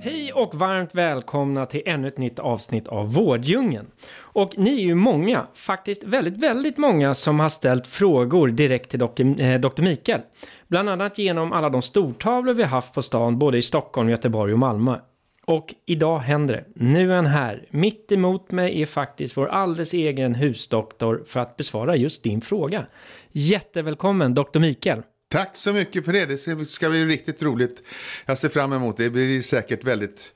Hej och varmt välkomna till ännu ett nytt avsnitt av vårdjungeln. Och ni är ju många, faktiskt väldigt, väldigt många som har ställt frågor direkt till Dr. Eh, Dr. Mikael. Bland annat genom alla de stortavlor vi har haft på stan, både i Stockholm, Göteborg och Malmö. Och idag händer det. Nu är han här. Mitt emot mig är faktiskt vår alldeles egen husdoktor för att besvara just din fråga. Jättevälkommen, Dr. Mikael. Tack så mycket för det. Det ska bli riktigt roligt. Jag ser fram emot det. Det blir säkert väldigt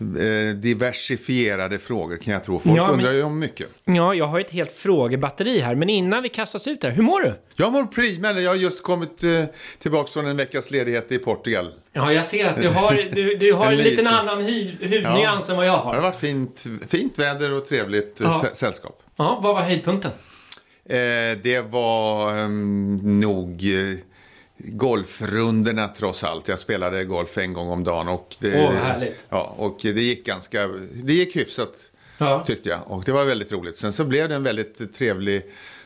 eh, diversifierade frågor kan jag tro. Folk ja, men, undrar ju om mycket. Ja, jag har ett helt frågebatteri här. Men innan vi kastas ut här, hur mår du? Jag mår prima. Jag har just kommit eh, tillbaka från en veckas ledighet i Portugal. Ja, jag ser att du har, du, du har en, en liten annan hudnyans ja. än vad jag har. Det har varit fint, fint väder och trevligt eh, ja. sällskap. Ja, vad var höjdpunkten? Eh, det var um, nog... Eh, golfrundorna trots allt. Jag spelade golf en gång om dagen. Och det, härligt. Ja, och det gick ganska, det gick hyfsat ja. tyckte jag. Och det var väldigt roligt. Sen så blev det en väldigt trevlig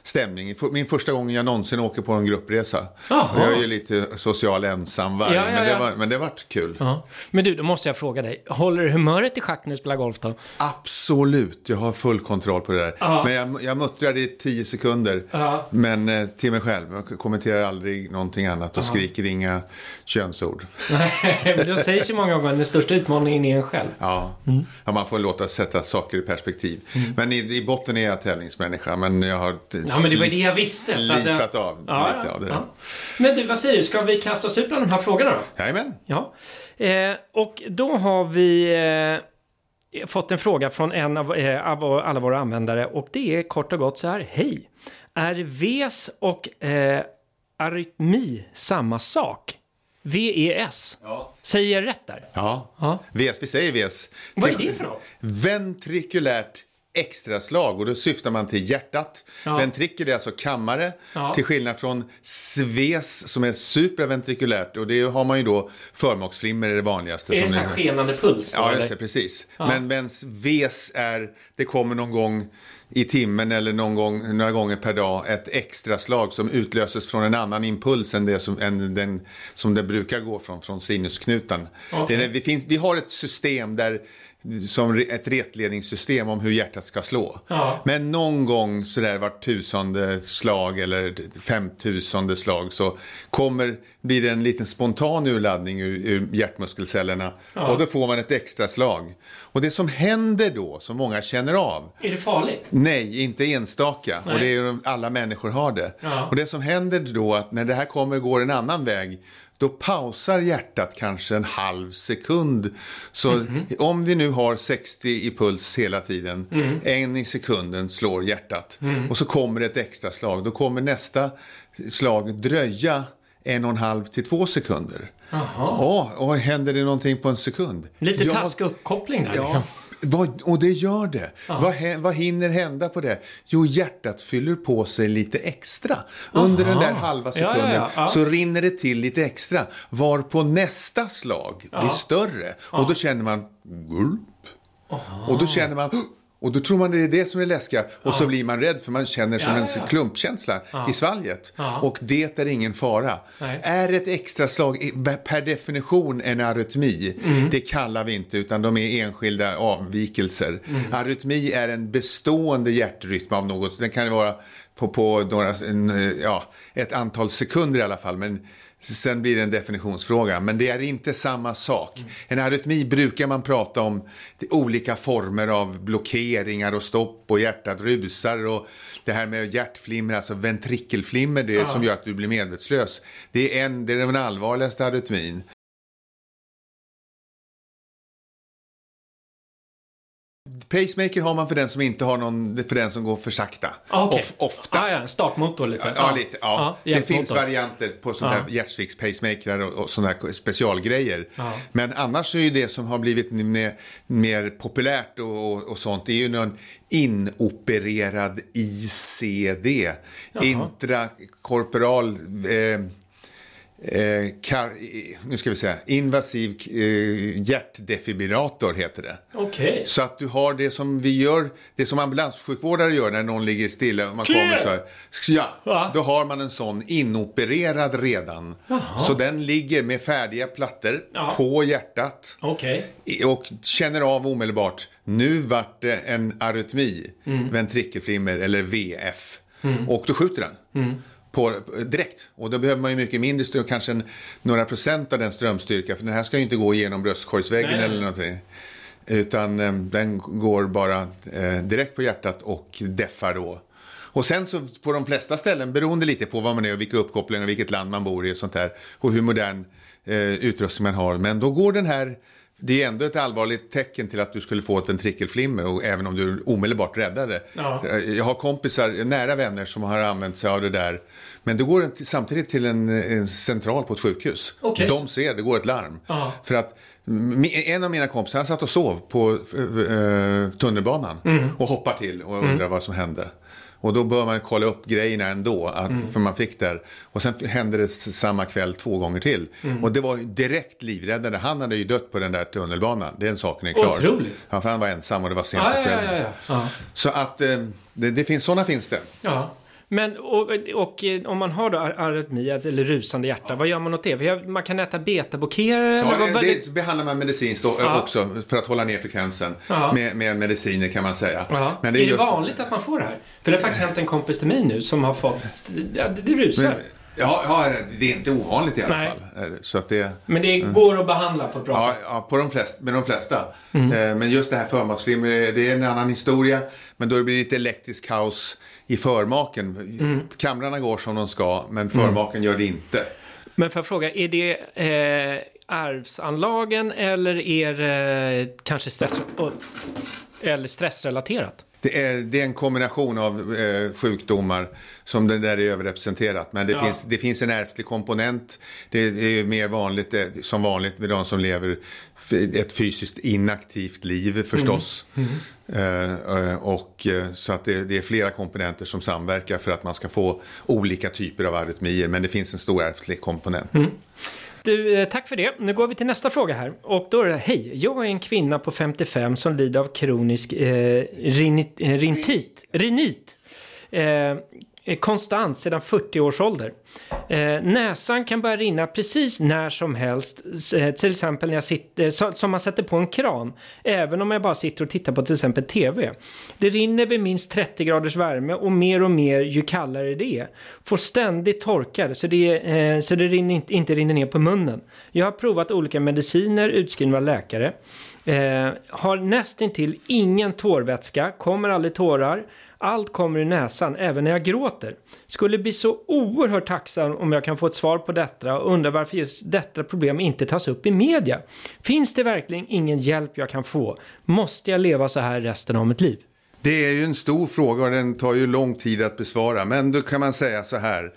stämning. Min första gången jag någonsin åker på en gruppresa. Aha. Jag är ju lite social ensamvarg, ja, ja, men, det var, men det vart kul. Aha. Men du, då måste jag fråga dig. Håller du humöret i schack när du spelar golf då? Absolut, jag har full kontroll på det där. Aha. Men jag, jag muttrade i tio sekunder. Men eh, till mig själv. Jag kommenterar aldrig någonting annat och skriker inga könsord. Nej, men det sägs ju många gånger den största utmaningen är en själv. Ja, mm. ja man får låta sätta saker i perspektiv. Mm. Men i, i botten är jag tävlingsmänniska. Men jag har Ja, men det var det jag visste. Slitat av ja, lite av det. Ja. Men du, vad säger du? Ska vi kasta oss ut bland de här frågorna då? Jajamän. Ja. Eh, och då har vi eh, fått en fråga från en av, eh, av, alla våra användare. Och det är kort och gott så här. Hej! Är VES och eh, arytmi samma sak? VES. Ja. Säger jag rätt där? Ja. ja. VES, vi säger VES. Vad är det för något? Ventrikulärt extraslag och då syftar man till hjärtat. Ja. Ventrikel är alltså kammare, ja. till skillnad från sves som är supraventrikulärt och det har man ju då förmaksflimmer är det vanligaste. Är det så här skenande puls? Då, ja, just det, precis. Ja. Men medan ves är, det kommer någon gång i timmen eller någon gång, några gånger per dag ett extra slag som utlöses från en annan impuls än, det som, än den som det brukar gå från, från sinusknutan. Okay. Det, vi, finns, vi har ett system där som ett retledningssystem om hur hjärtat ska slå. Ja. Men någon gång sådär vart tusende slag eller femtusende slag så kommer, blir det en liten spontan urladdning ur, ur hjärtmuskelcellerna ja. och då får man ett extra slag. Och det som händer då, som många känner av. Är det farligt? Nej, inte enstaka. Nej. Och det är alla människor har det. Ja. Och det som händer då att när det här kommer går en annan väg då pausar hjärtat kanske en halv sekund. Så mm -hmm. om vi nu har 60 i puls hela tiden, mm. en i sekunden slår hjärtat mm. och så kommer ett extra slag. Då kommer nästa slag dröja en och en halv till två sekunder. Ja, och händer det någonting på en sekund? Lite ja, taskig uppkoppling där. Ja, vad, och det gör det. Vad, vad hinner hända på det? Jo, hjärtat fyller på sig lite extra. Under Aha. den där halva sekunden ja, ja, så rinner det till lite extra. Var på nästa slag blir större. Och då känner man gulp. Och då känner man och då tror man det är det som är läskiga. Och ja. så blir man rädd för man känner som ja, ja, en klumpkänsla i svalget. Och det är ingen fara. Nej. Är ett extra slag per definition en arytmi? Mm. Det kallar vi inte utan de är enskilda avvikelser. Mm. Arytmi är en bestående hjärtrytm av något. Den kan vara på, på några, en, ja, ett antal sekunder i alla fall. Men Sen blir det en definitionsfråga, men det är inte samma sak. Mm. En arytmi brukar man prata om olika former av blockeringar och stopp och hjärtat rusar och det här med hjärtflimmer, alltså ventrikelflimmer, det ja. som gör att du blir medvetslös. Det är, en, det är den allvarligaste arytmin. Pacemaker har man för den som inte har någon, för den som går för sakta. Ah, okay. Of, oftast. Ah, ja, startmotor lite. Ja, ah. lite. Ja. det finns varianter på sådana här hjärtsvicks pacemaker och, och sådana här specialgrejer. Men annars är ju det som har blivit mer, mer populärt och, och, och sånt, det är ju någon inopererad ICD. Jaha. Intrakorporal eh, Eh, kar, nu ska vi säga, invasiv eh, hjärtdefibrillator heter det. Okay. Så att du har det som vi gör, det som ambulanssjukvårdare gör när någon ligger stilla och man kommer så här. Ja, Va? då har man en sån inopererad redan. Jaha. Så den ligger med färdiga plattor ja. på hjärtat. Okay. Och känner av omedelbart, nu vart det en arytmi, mm. ventrikelflimmer eller VF. Mm. Och då skjuter den. Mm på, direkt. Och då behöver man ju mycket mindre ström, kanske en, några procent av den strömstyrka. För den här ska ju inte gå igenom bröstkorgsväggen eller någonting. Utan eh, den går bara eh, direkt på hjärtat och deffar då. Och sen så på de flesta ställen, beroende lite på vad man är och vilka uppkopplingar och vilket land man bor i och sånt där. Och hur modern eh, utrustning man har. Men då går den här det är ändå ett allvarligt tecken till att du skulle få ett ventrikelflimmer, och även om du omedelbart räddade. Ja. Jag har kompisar, nära vänner, som har använt sig av det där. Men det går samtidigt till en, en, central på ett sjukhus. Okay. De ser, det går ett larm. Aha. För att en av mina kompisar han satt och sov på uh, tunnelbanan mm. och hoppar till och undrar mm. vad som hände. Och då bör man kolla upp grejerna ändå, att, mm. för man fick där. Och sen hände det samma kväll två gånger till. Mm. Och det var direkt livräddande. Han hade ju dött på den där tunnelbanan, den saken är klar. Otroligt. Ja, för han var ensam och det var sent på kvällen. Ja, ja, ja, Så att eh, det, det, finns, sådana finns det. Ja. Men och, och, eh, om man har då arytmi, alltså, eller rusande hjärta, ja. vad gör man åt det? Man kan äta betablockerare? Ja, det, det behandlar man medicinskt ja. också för att hålla ner frekvensen. Med, med, mediciner kan man säga. Men det är, är det just... vanligt att man får det här? För det har faktiskt hänt en kompis till mig nu som har fått, ja, det rusar. Men, Ja, ja, det är inte ovanligt i alla Nej. fall. Eh, så att det, men det går att behandla på ett bra ja, sätt? Ja, på de flesta, med de flesta. Mm. Eh, men just det här förmaksflimmer, det är en annan historia. Men då blir det lite elektrisk kaos i förmaken. Mm. Kamrarna går som de ska, men förmaken mm. gör det inte. Men får jag fråga, är det eh, arvsanlagen eller är det kanske stress, eller stressrelaterat? Det är, det är en kombination av eh, sjukdomar som det där är överrepresenterat. Men det, ja. finns, det finns en ärftlig komponent. Det, är mer vanligt, det, eh, som vanligt med de som lever ett fysiskt inaktivt liv förstås. Mm. Mm. Eh, och, eh, så att det, det, är flera komponenter som samverkar för att man ska få olika typer av arytmier. Men det finns en stor ärftlig komponent. Mm. Du, eh, tack för det. Nu går vi till nästa fråga här. Och då är det, hej, jag är en kvinna på 55 som lider av kronisk eh, rinit, eh, rintit, rinit. Eh, Eh, konstant sedan 40 års ålder. Eh, näsan kan börja rinna precis när som helst, eh, till exempel när jag sitter, eh, så, som man sätter på en kran, även om jag bara sitter och tittar på till exempel TV. Det rinner vid minst 30 graders värme och mer och mer ju kallare det är. Får ständigt torkar så det, eh, så det rinner, inte, inte rinner ner på munnen. Jag har provat olika mediciner utskrivna av läkare. Eh, har nästintill ingen tårvätska, kommer aldrig tårar. Allt kommer i näsan, även när jag gråter. Skulle bli så oerhört tacksam om jag kan få ett svar på detta och undrar varför just detta problem inte tas upp i media. Finns det verkligen ingen hjälp jag kan få? Måste jag leva så här resten av mitt liv? Det är ju en stor fråga och den tar ju lång tid att besvara. Men då kan man säga så här.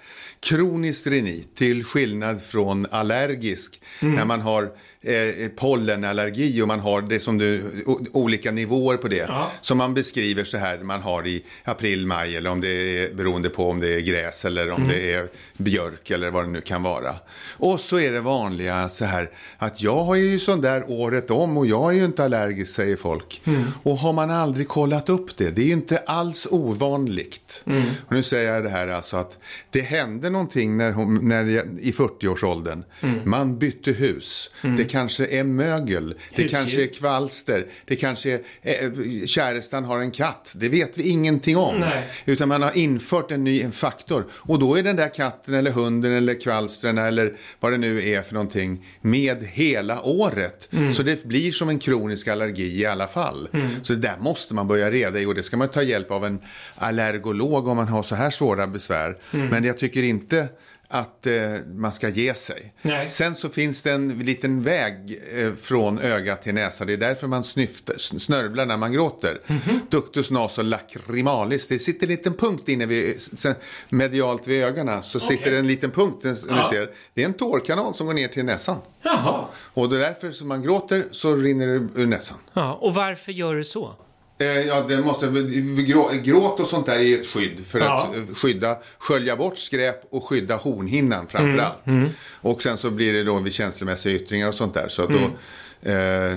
Kronisk rinit, till skillnad från allergisk, mm. när man har eh, pollenallergi och man har det som du, olika nivåer på det. Ja. Som man beskriver så här, man har i april, maj eller om det är beroende på om det är gräs eller om mm. det är björk eller vad det nu kan vara. Och så är det vanliga så här att jag har ju sån där året om och jag är ju inte allergisk säger folk. Mm. Och har man aldrig kollat upp det, det är ju inte alls ovanligt. Mm. Och nu säger jag det här alltså att det hände någonting när hon, när jag, i 40-årsåldern. Mm. Man bytte hus. Mm. Det kanske är mögel. Det kanske är kvalster. Det kanske är eh, kärestan har en katt. Det vet vi ingenting om. Nej. Utan man har infört en ny faktor. Och då är den där katten eller hunden eller kvalstren eller vad det nu är för någonting med hela året. Mm. Så det blir som en kronisk allergi i alla fall. Mm. Så det där måste man börja reda i och det ska man ta hjälp av en allergolog om man har så här svåra besvär. Mm. Men jag tycker inte att eh, man ska ge sig. Nej. Sen så finns det en liten väg eh, från öga till näsa. Det är därför man snyftar, snörvlar när man gråter. Mhm. Ductus naso lacrimalis. Det sitter en liten punkt inne vid, sen, medialt vid ögonen. Så sitter Okej. det en liten punkt. Den, Ja. ni ser. Det är en tårkanal som går ner till näsan. Jaha. Och det är därför som man gråter så rinner det ur näsan. Ja, och varför gör du så? Eh, Ja, det måste, grå, gråt och sånt där är ett skydd för Ja. att eh, skydda, skölja bort skräp och skydda hornhinnan framför Mm, allt. Och sen så blir det då vid känslomässiga yttringar och sånt där. Så Mm. då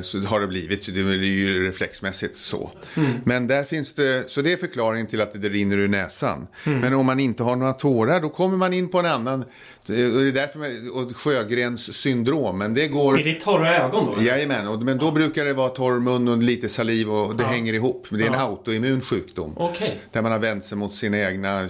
så har det blivit, det är ju reflexmässigt så. Mm. Men där finns det, så det är förklaringen till att det rinner ur näsan. Mm. Men om man inte har några tårar då kommer man in på en annan, och det är därför och Sjögrens syndrom. Men det går... Är det torra ögon då? Jajamän, och, men då brukar det vara torr mun och lite saliv och det Ja. hänger ihop. Det är en Ja. autoimmun sjukdom. Okej. Där man har vänt sig mot sina egna eh,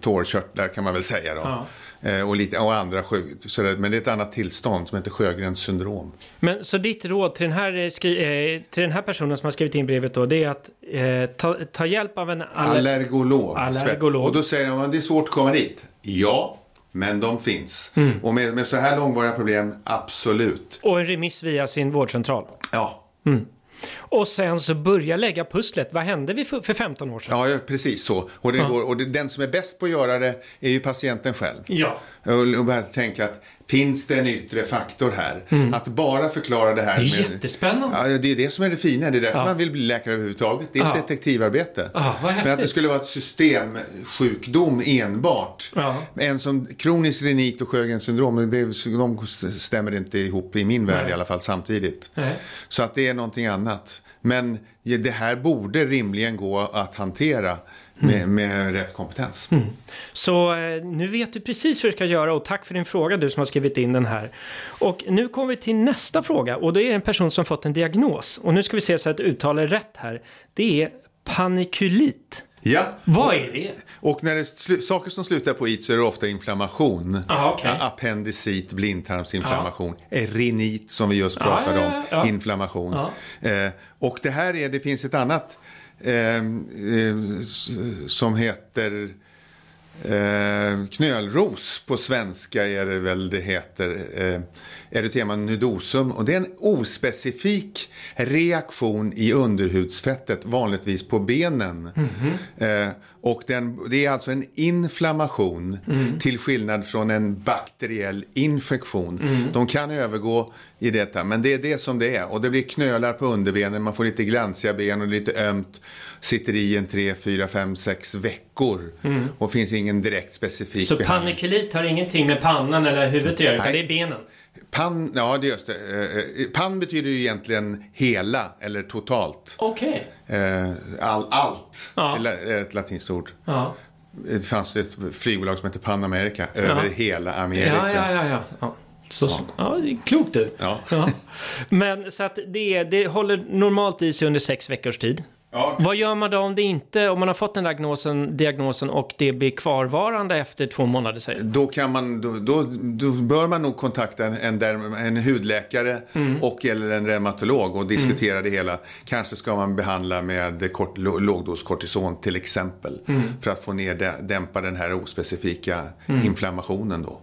tårkörtlar kan man väl säga då. Ja. Eh, och, lite, och andra sjuk, sådär, Men det är ett annat tillstånd som heter Sjögrens syndrom. Men så ditt råd till den, här, eh, skri, eh, till den här personen som har skrivit in brevet då, det är att eh, ta, ta hjälp av en aller- Allergolog. Allergolog. Och då säger de att det är svårt att komma dit. Ja, men de finns. Mm. Och med, med så här långvariga problem, absolut. och en remiss via sin vårdcentral. Ja, Och sen så börja lägga pusslet. Vad hände vi för, för 15 år sedan? ja precis så. Och, det går, och det, den som är bäst på att göra det är ju patienten själv. Ja. Och, och tänka att finns det en yttre faktor här? Att bara förklara det här Mm. Det är med... jättespännande. Ja, det är det som är det fina. Det är därför Ja. man vill bli läkare överhuvudtaget. Det är ett Ja. detektivarbete. Ja. Men att det skulle vara ett systemsjukdom enbart. En som kronisk rinit och Sjögrens syndrom, det, de stämmer inte ihop i min värld Nej. i alla fall samtidigt. Nej. Så att det är någonting annat. Men det här borde rimligen gå att hantera med, med rätt kompetens. Så eh, nu vet du precis vad du ska göra och tack för din fråga du som har skrivit in den här. Och nu kommer vi till nästa fråga och det är en person som fått en diagnos. Och nu ska vi se så att uttalar rätt här. Det är panikulit. Ja, Vad är det? och när det slu- saker som slutar på it så är det ofta inflammation. Ja, Appendicit, blindtarmsinflammation. Rinit som vi just pratade Ja, ja, ja, om, inflammation. Eh, och det här är, det finns ett annat eh, eh, som heter Eh, knölros på svenska är det väl det heter. Eh, erythema nudosum. Och det är en ospecifik reaktion i underhudsfettet, vanligtvis på benen. Eh, och den, det är alltså en inflammation till skillnad från en bakteriell infektion. De kan övergå i detta, men det är det som det är. Och det blir knölar på underbenen, man får lite glansiga ben och lite ömt. Sitter i en 3, 4, 5, 6 veckor. Och finns ingen direkt specifik Så behandling. panikulit har ingenting med pannan eller huvudet att göra utan det är benen. Pan, ja, det är just det. Eh, eh, Pan betyder ju egentligen hela eller totalt. Okej. Eh, All, allt Ja. är ett latinskt ord. Ja. Det fanns ett flygbolag som hette Pan America över Ja. hela Amerika. Ja, ja, ja, ja. ja. Så, ja. är klokt du. Ja. Men så att det, det håller normalt i sig under sex veckors tid. Ja. Vad gör man då om det inte, om man har fått den diagnosen, diagnosen och det blir kvarvarande efter två månader säger Då, kan man, då, då, då bör man nog kontakta en, en, derm, en hudläkare Mm. och eller en reumatolog och diskutera det hela. Kanske ska man behandla med kort, lågdos kortison till exempel. Mm. För att få ner, dä- dämpa den här ospecifika Mm. inflammationen då.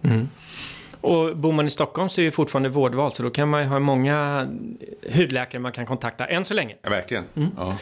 Och bor man i Stockholm så är det fortfarande vårdval så då kan man ju ha många hudläkare man kan kontakta än så länge. Ja, verkligen. Mm. Ja.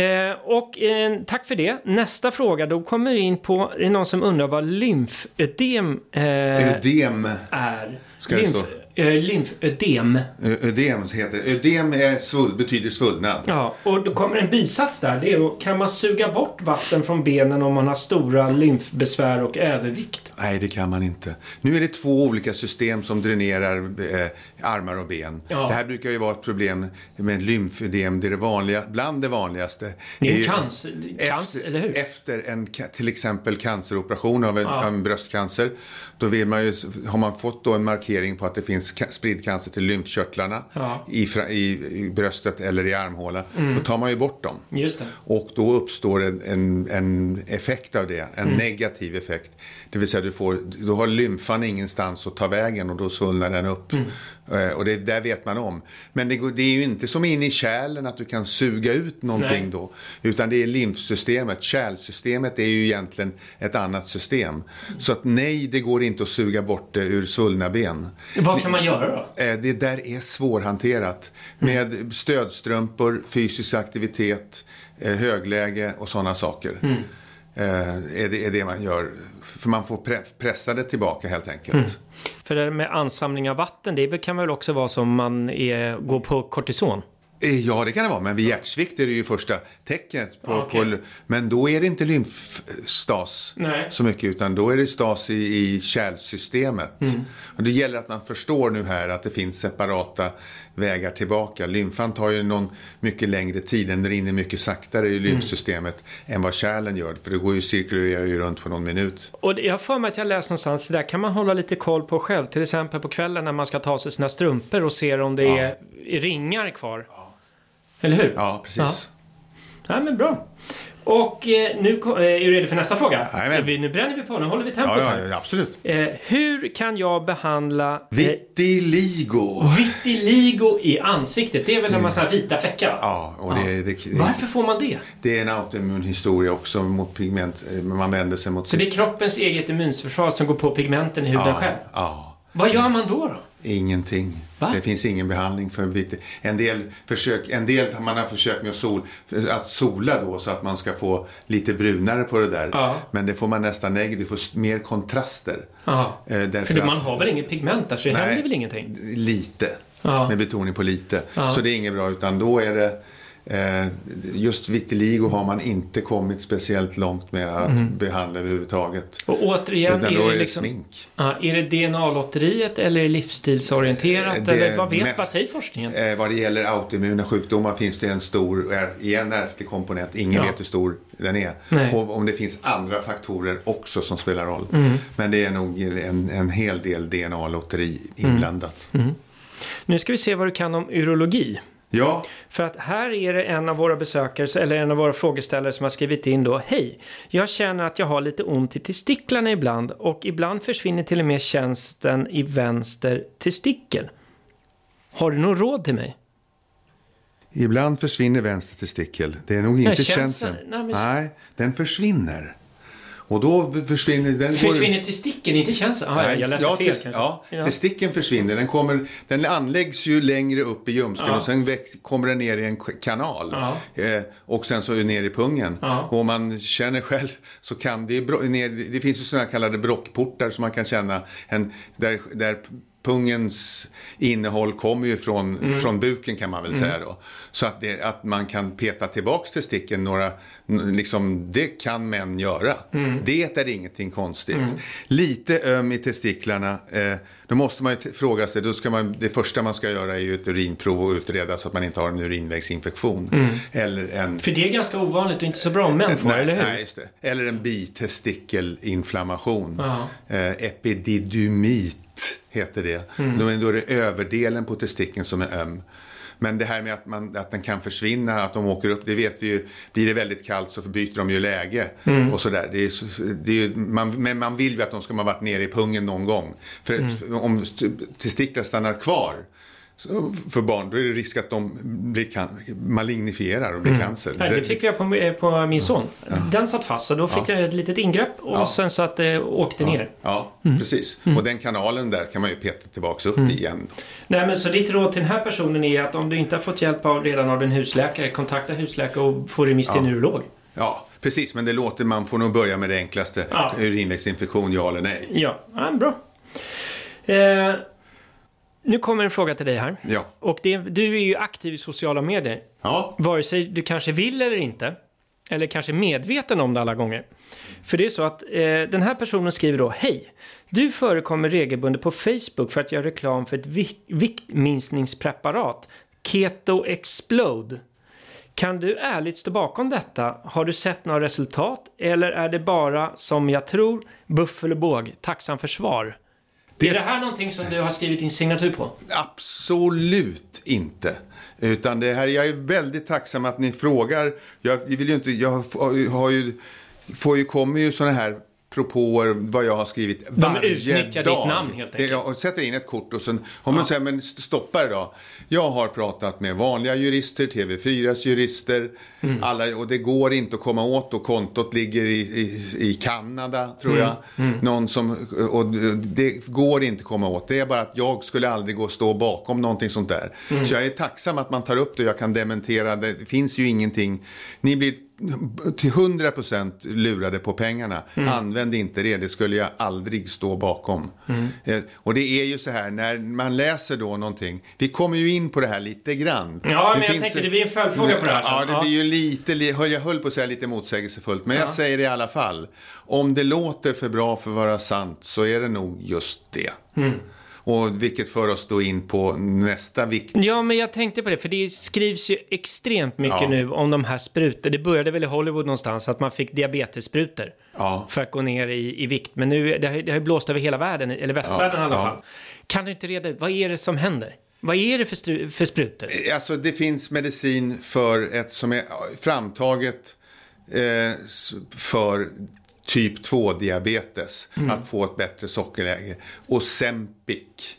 Eh, och eh, tack för det. Nästa fråga, då kommer in på, det är någon som undrar vad lymfödem eh, Ödem. är. Ska det stå? Eh, lymfödem. Ödem heter det. Ödem är svull, betyder svullnad. Ja, och då kommer en bisats där. Det är, kan man suga bort vatten från benen om man har stora lymfbesvär och övervikt? Nej, det kan man inte. Nu är det två olika system som dränerar eh, armar och ben. Ja. Det här brukar ju vara ett problem med lymfödem. Det är det vanliga, bland det vanligaste. Det är ju cancer, cancer efter, eller hur? Efter en till exempel canceroperation av en, Ja. en bröstcancer. Då vill man ju, har man fått då en markering på att det finns spridd cancer till lymfkörtlarna Ja. i, i, i bröstet eller i armhåla. Mm. Då tar man ju bort dem. Just det. Och då uppstår en, en, en effekt av det, en Mm. negativ effekt. Det vill säga du får, då har lymfan ingenstans att ta vägen och då svullnar den upp. Mm. Eh, och det där vet man om. Men det, det, är ju inte som in i kärlen att du kan suga ut någonting Nej. då. Utan det är lymfsystemet. Kärlsystemet är ju egentligen ett annat system. Så att nej, det går inte att suga bort det ur svullna ben. Vad kan man göra då? Eh, det där är svårhanterat. Med mm. stödstrumpor, fysisk aktivitet, eh, högläge och sådana saker. Mm. Är det, är det man gör. För man får pre pressa det tillbaka helt enkelt. Mm. För det med ansamling av vatten, det kan väl också vara som man är, går på kortison? Eh, ja, det kan det vara. Men vid hjärtsvikt är det ju första tecknet. På, okay. på, men då är det inte lymfstas Nej. så mycket, utan då är det stas i, i kärlsystemet. Mm. Och det gäller att man förstår nu här att det finns separata vägar tillbaka. Lymfan tar ju någon mycket längre tid, den rinner mycket saktare i lymfsystemet mm. än vad kärlen gör. För det går ju cirkulerar ju runt på någon minut. Och jag för mig att jag läst någonstans, det där kan man hålla lite koll på själv. Till exempel på kvällen när man ska ta sig sina strumpor och ser om det ja. är ringar kvar. Ja. Eller hur? Ja, precis. Ja, ja men bra. Och eh, nu eh, är du redo för nästa fråga? Jajamän. nu bränner vi på, nu håller vi tempot ja, ja, ja, absolut. Eh, hur kan jag behandla... Eh, vitiligo. Vitiligo i ansiktet, det är väl när man har vita fläckar? Ja, och det, det, det, Varför får man det? Det är en autoimmun historia också mot pigment. Eh, man vänder sig mot... Så det är kroppens eget immunförsvar som går på pigmenten i huden själv? Ja. Vad gör man då? då? Ingenting. Va? Det finns ingen behandling för vit. En del, försök, en del man har försökt med att, sol, att sola då så att man ska få lite brunare på det där. Ja. Men det får man nästan nej, du får mer kontraster. Ja. Eh, för man har väl inget pigment där så det nej, händer väl ingenting? Lite. Ja. Med betoning på lite. Så det är inget bra utan då är det just vitiligo har man inte kommit speciellt långt med att mm. behandla överhuvudtaget. Och återigen, Utan är det, liksom, smink. Är det DNA-lotteriet eller är det livsstilsorienterat? Det, eller vad, vet, men, vad säger forskningen? Eh, vad det gäller autoimmuna sjukdomar finns det en stor, igen ärftlig komponent. Ingen ja. vet hur stor den är. Nej. Och om det finns andra faktorer också som spelar roll. Mm. Men det är nog en, en hel del DNA-lotteri inblandat. Mm. mm. Nu ska vi se vad du kan om urologi. Ja. För att här är det en av våra besökare, eller en av våra frågeställare som har skrivit in då. Hej! Jag känner att jag har lite ont i testiklarna ibland och ibland försvinner till och med tjänsten i vänster testikel. Har du något råd till mig? Ibland försvinner vänster testikel. Det är nog inte tjänsten. Nej, men... nej, den försvinner. Och då försvinner den. Försvinner går... testikeln, inte känslan? Ah, Nej, jag läste ja, fel kanske. Ja, ja, testikeln försvinner. Den, kommer, den anläggs ju längre upp i ljumsken ja. och sen väx, kommer den ner i en kanal. Ja. Eh, och sen så ner i pungen. Och om man känner själv så kan det, ner, det finns ju sådana kallade brockportar som man kan känna en, där, där pungens innehåll kommer ju från, mm. från buken kan man väl mm. säga då. Så att, det, att man kan peta tillbaks testikeln några, liksom, det kan män göra. Mm. Det är ingenting konstigt. Mm. Lite öm i testiklarna, eh, då måste man ju fråga sig, då ska man, det första man ska göra är ju ett urinprov och utreda så att man inte har en urinvägsinfektion. Mm. Eller en... För det är ganska ovanligt och inte så bra om män får, eller hur? Nej, just det. Eller en bitestikelinflammation. Eh, heter det. Mm. Då är det överdelen på testikeln som är öm. Men det här med att, man, att den kan försvinna, att de åker upp, det vet vi ju. Blir det väldigt kallt så byter de ju läge mm. och sådär. Det är, det är, man, men man vill ju att de ska ha varit nere i pungen någon gång. För mm. om testiklar stannar kvar för barn, då är det risk att de blir malignifierar och blir mm. cancer. Ja, det fick vi på, på min son. Ja. Den satt fast så då fick ja. jag ett litet ingrepp och ja. sen så att det åkte ner. Ja, mm. precis. Mm. Och den kanalen där kan man ju peta tillbaks upp mm. igen. Nej men så ditt råd till den här personen är att om du inte har fått hjälp av, redan av din husläkare, kontakta husläkare och få remiss till en urolog. Ja, precis. Men det låter, man får nog börja med det enklaste. Ja. Urinvägsinfektion, ja eller nej. Ja, ja bra. Eh, nu kommer en fråga till dig här. Ja. Och det, du är ju aktiv i sociala medier. Ja. Vare sig du kanske vill eller inte. Eller kanske medveten om det alla gånger. För det är så att eh, den här personen skriver då Hej! Du förekommer regelbundet på Facebook för att göra reklam för ett viktminskningspreparat. Keto Explode. Kan du ärligt stå bakom detta? Har du sett några resultat? Eller är det bara, som jag tror, buffel och båg? Tacksam för svar. Det... Är det här någonting som du har skrivit din signatur på? Absolut inte. Utan det här, jag är väldigt tacksam att ni frågar. Jag vill ju inte, jag har ju, får ju, kommer ju sådana här propåer, vad jag har skrivit varje dag. De utnyttjar ditt namn helt enkelt. Jag sätter in ett kort och sen, om man säger, men stoppa det då. Jag har pratat med vanliga jurister, TV4s jurister, mm. alla, och det går inte att komma åt och kontot ligger i, i, i Kanada, tror jag. Mm. Mm. Någon som, och det går inte att komma åt. Det är bara att jag skulle aldrig gå och stå bakom någonting sånt där. Mm. Så jag är tacksam att man tar upp det och jag kan dementera. Det finns ju ingenting. Ni blir till 100% lurade på pengarna. Mm. Använd inte det, det skulle jag aldrig stå bakom. Mm. Eh, och det är ju så här, när man läser då någonting, vi kommer ju in på det här lite grann. Ja, det men jag tänkte det blir en följdfråga på det här. Ja, det blir ju lite, jag höll på att säga lite motsägelsefullt, men ja. jag säger det i alla fall. Om det låter för bra för att vara sant så är det nog just det. Mm. Och vilket för oss då in på nästa vikt. Ja, men jag tänkte på det, för det skrivs ju extremt mycket ja. nu om de här sprutor. Det började väl i Hollywood någonstans, att man fick diabetessprutor ja. för att gå ner i, i vikt. Men nu, det har, det har ju blåst över hela världen, eller västvärlden ja. i alla fall. Kan du inte reda ut, vad är det som händer? Vad är det för, för sprutor? Alltså, det finns medicin för ett som är framtaget eh, för typ 2-diabetes, mm. att få ett bättre sockerläge. Och Sempic.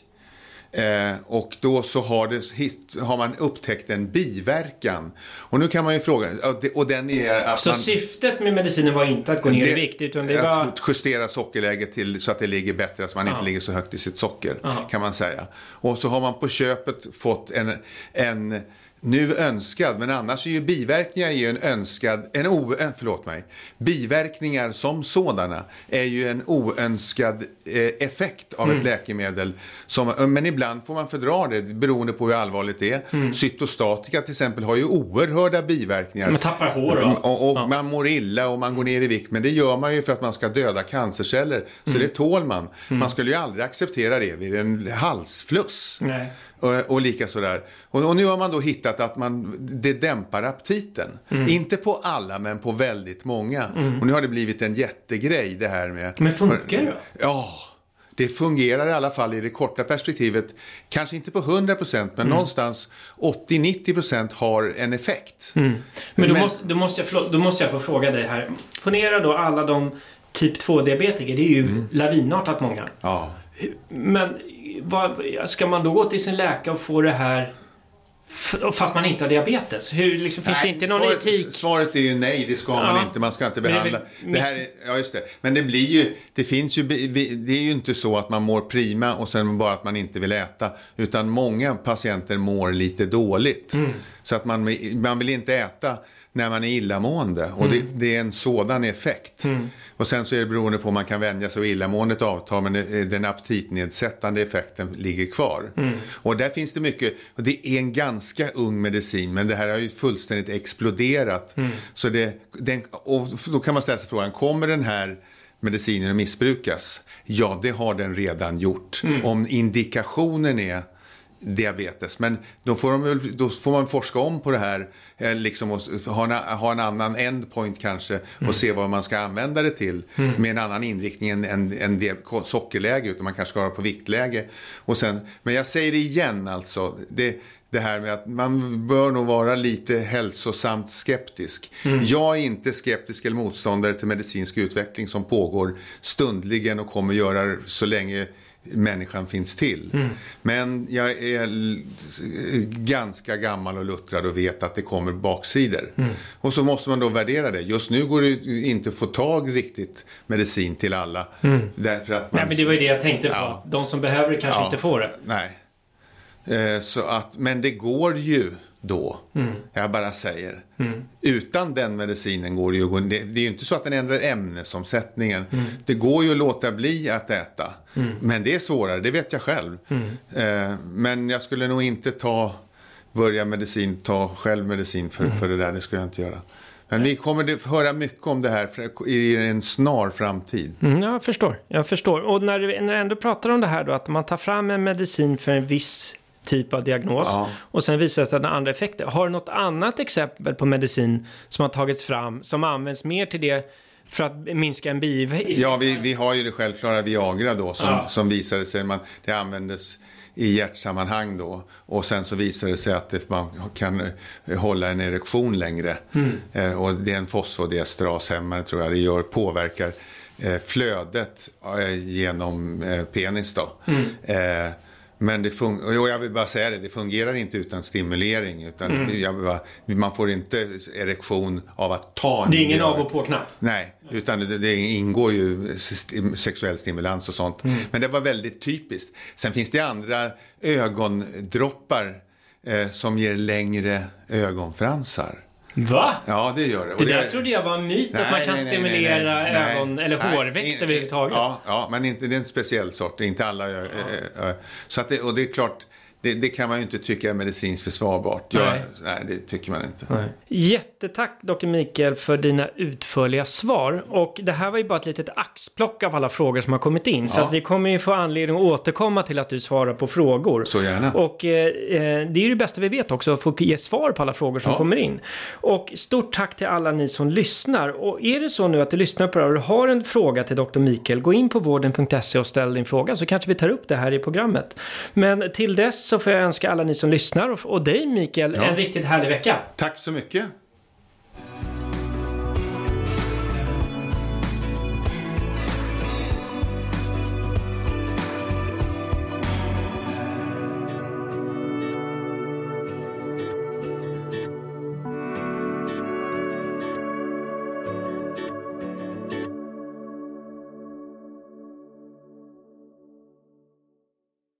Eh, och då så har, det, hit, har man upptäckt en biverkan. Och nu kan man ju fråga, och den är att Så man, syftet med medicinen var inte att gå ner det, i vikt? Utan det var... Att justera sockerläget till, så att det ligger bättre, så man Aha. inte ligger så högt i sitt socker. Aha. Kan man säga. Och så har man på köpet fått en, en nu önskad, men annars är ju biverkningar ju en önskad, en o, förlåt mig, biverkningar som sådana är ju en oönskad eh, effekt av mm. ett läkemedel. Som, men ibland får man fördra det beroende på hur allvarligt det är. Mm. Cytostatika till exempel har ju oerhörda biverkningar. Man tappar hår och, och, och ja. man mår illa och man går ner i vikt. Men det gör man ju för att man ska döda cancerceller. Så mm. det tål man. Mm. Man skulle ju aldrig acceptera det vid en halsfluss. Nej. Och, och lika sådär. Och, och, nu har man då hittat att man, det dämpar aptiten. Mm. Inte på alla, men på väldigt många. Mm. Och nu har det blivit en jättegrej det här med... Men funkar det? Ja. Det fungerar i alla fall i det korta perspektivet. Kanske inte på 100% men mm. någonstans 80-90% har en effekt. Mm. Men, då, men måste, då, måste jag, då måste jag få fråga dig här. Ponera då alla de typ 2-diabetiker. Det är ju mm. lavinartat många. Ja. Men vad, ska man då gå till sin läkare och få det här Fast man inte har diabetes? Hur, liksom, finns nej, det inte någon svaret, etik? Svaret är ju nej, det ska ja. man inte. Man ska inte behandla. Det, det, här är, ja, just det. Men det blir ju, det finns ju, det är ju inte så att man mår prima och sen bara att man inte vill äta. Utan många patienter mår lite dåligt. Mm. Så att man, man vill inte äta när man är illamående. Och mm. det, det, är en sådan effekt. Mm. Och sen så är det beroende på om man kan vänja sig och illamåendet avtar men den aptitnedsättande effekten ligger kvar. Mm. Och där finns det mycket, och det är en ganska ung medicin men det här har ju fullständigt exploderat. Mm. Så det, den, och då kan man ställa sig frågan, kommer den här medicinen att missbrukas? Ja, det har den redan gjort. Mm. Om indikationen är diabetes. Men då får, de, då får man forska om på det här eh, liksom, och ha en, ha en annan endpoint kanske och mm. se vad man ska använda det till mm. med en annan inriktning än, än, än sockerläge utan man kanske ska ha på viktläge. Och sen, men jag säger det igen alltså. Det, det här med att man bör nog vara lite hälsosamt skeptisk. Mm. Jag är inte skeptisk eller motståndare till medicinsk utveckling som pågår stundligen och kommer göra så länge människan finns till. Mm. Men jag är ganska gammal och luttrad och vet att det kommer baksidor. Mm. Och så måste man då värdera det. Just nu går det inte att få tag riktigt medicin till alla. Mm. Därför att man... Nej, men det var ju det jag tänkte på. Ja. De som behöver det kanske ja. inte får det. Nej. Eh, så att, men det går ju då. Mm. Jag bara säger. Mm. Utan den medicinen går det ju Det, det är ju inte så att den ändrar ämnesomsättningen. Mm. Det går ju att låta bli att äta. Mm. Men det är svårare, det vet jag själv. Mm. Eh, men jag skulle nog inte ta, börja medicin, ta själv medicin för, mm. för det där. Det skulle jag inte göra. Men vi kommer att höra mycket om det här i en snar framtid. Mm, jag förstår. Jag förstår. Och när du, när du ändå pratar om det här då, att man tar fram en medicin för en viss typ av diagnos. Ja. Och sen visar det sig att den har andra effekter. Har du något annat exempel på medicin som har tagits fram som används mer till det för att minska en bieffekt? Ja, vi, vi har ju det självklara Viagra då som, ja. som visade sig, man, det användes i hjärtsammanhang då. Och sen så visade det sig att man kan hålla en erektion längre. Mm. Eh, och det är en fosfodiesterashämmare tror jag. Det gör, påverkar eh, flödet eh, genom eh, penis då. Mm. Men det fungerar, och jag vill bara säga det, det fungerar inte utan stimulering. Utan mm. bara, man får inte erektion av att ta en Det är ingen av och på-knapp? Nej, utan det, det, ingår ju sexuell stimulans och sånt. Mm. Men det var väldigt typiskt. Sen finns det andra ögondroppar eh, som ger längre ögonfransar. Va? Ja, det gör det. Och det där trodde jag var en myt, nej, att man kan nej, stimulera nej, ögon eller hårväxt överhuvudtaget. Ja, ja, men inte, det är en speciell sort. Det inte alla. Ja. Ö, ö, så att det, och det är klart, det, det, kan man ju inte tycka är medicinskt försvarbart. Jag, nej. nej, det tycker man inte. Nej. Jättetack Dr. Mikael för dina utförliga svar. Och det här var ju bara ett litet axplock av alla frågor som har kommit in. Ja. Så att vi kommer ju få anledning att återkomma till att du svarar på frågor. Så gärna. Och eh, eh det är ju det bästa vi vet också, att få ge svar på alla frågor som ja. kommer in. Och stort tack till alla ni som lyssnar. Och är det så nu att du lyssnar på det här och du har en fråga till Dr. Mikael, gå in på vården.se och ställ din fråga så kanske vi tar upp det här i programmet. Men till dess så får jag önska alla ni som lyssnar och, dig Mikael ja. en riktigt härlig vecka. Tack så mycket.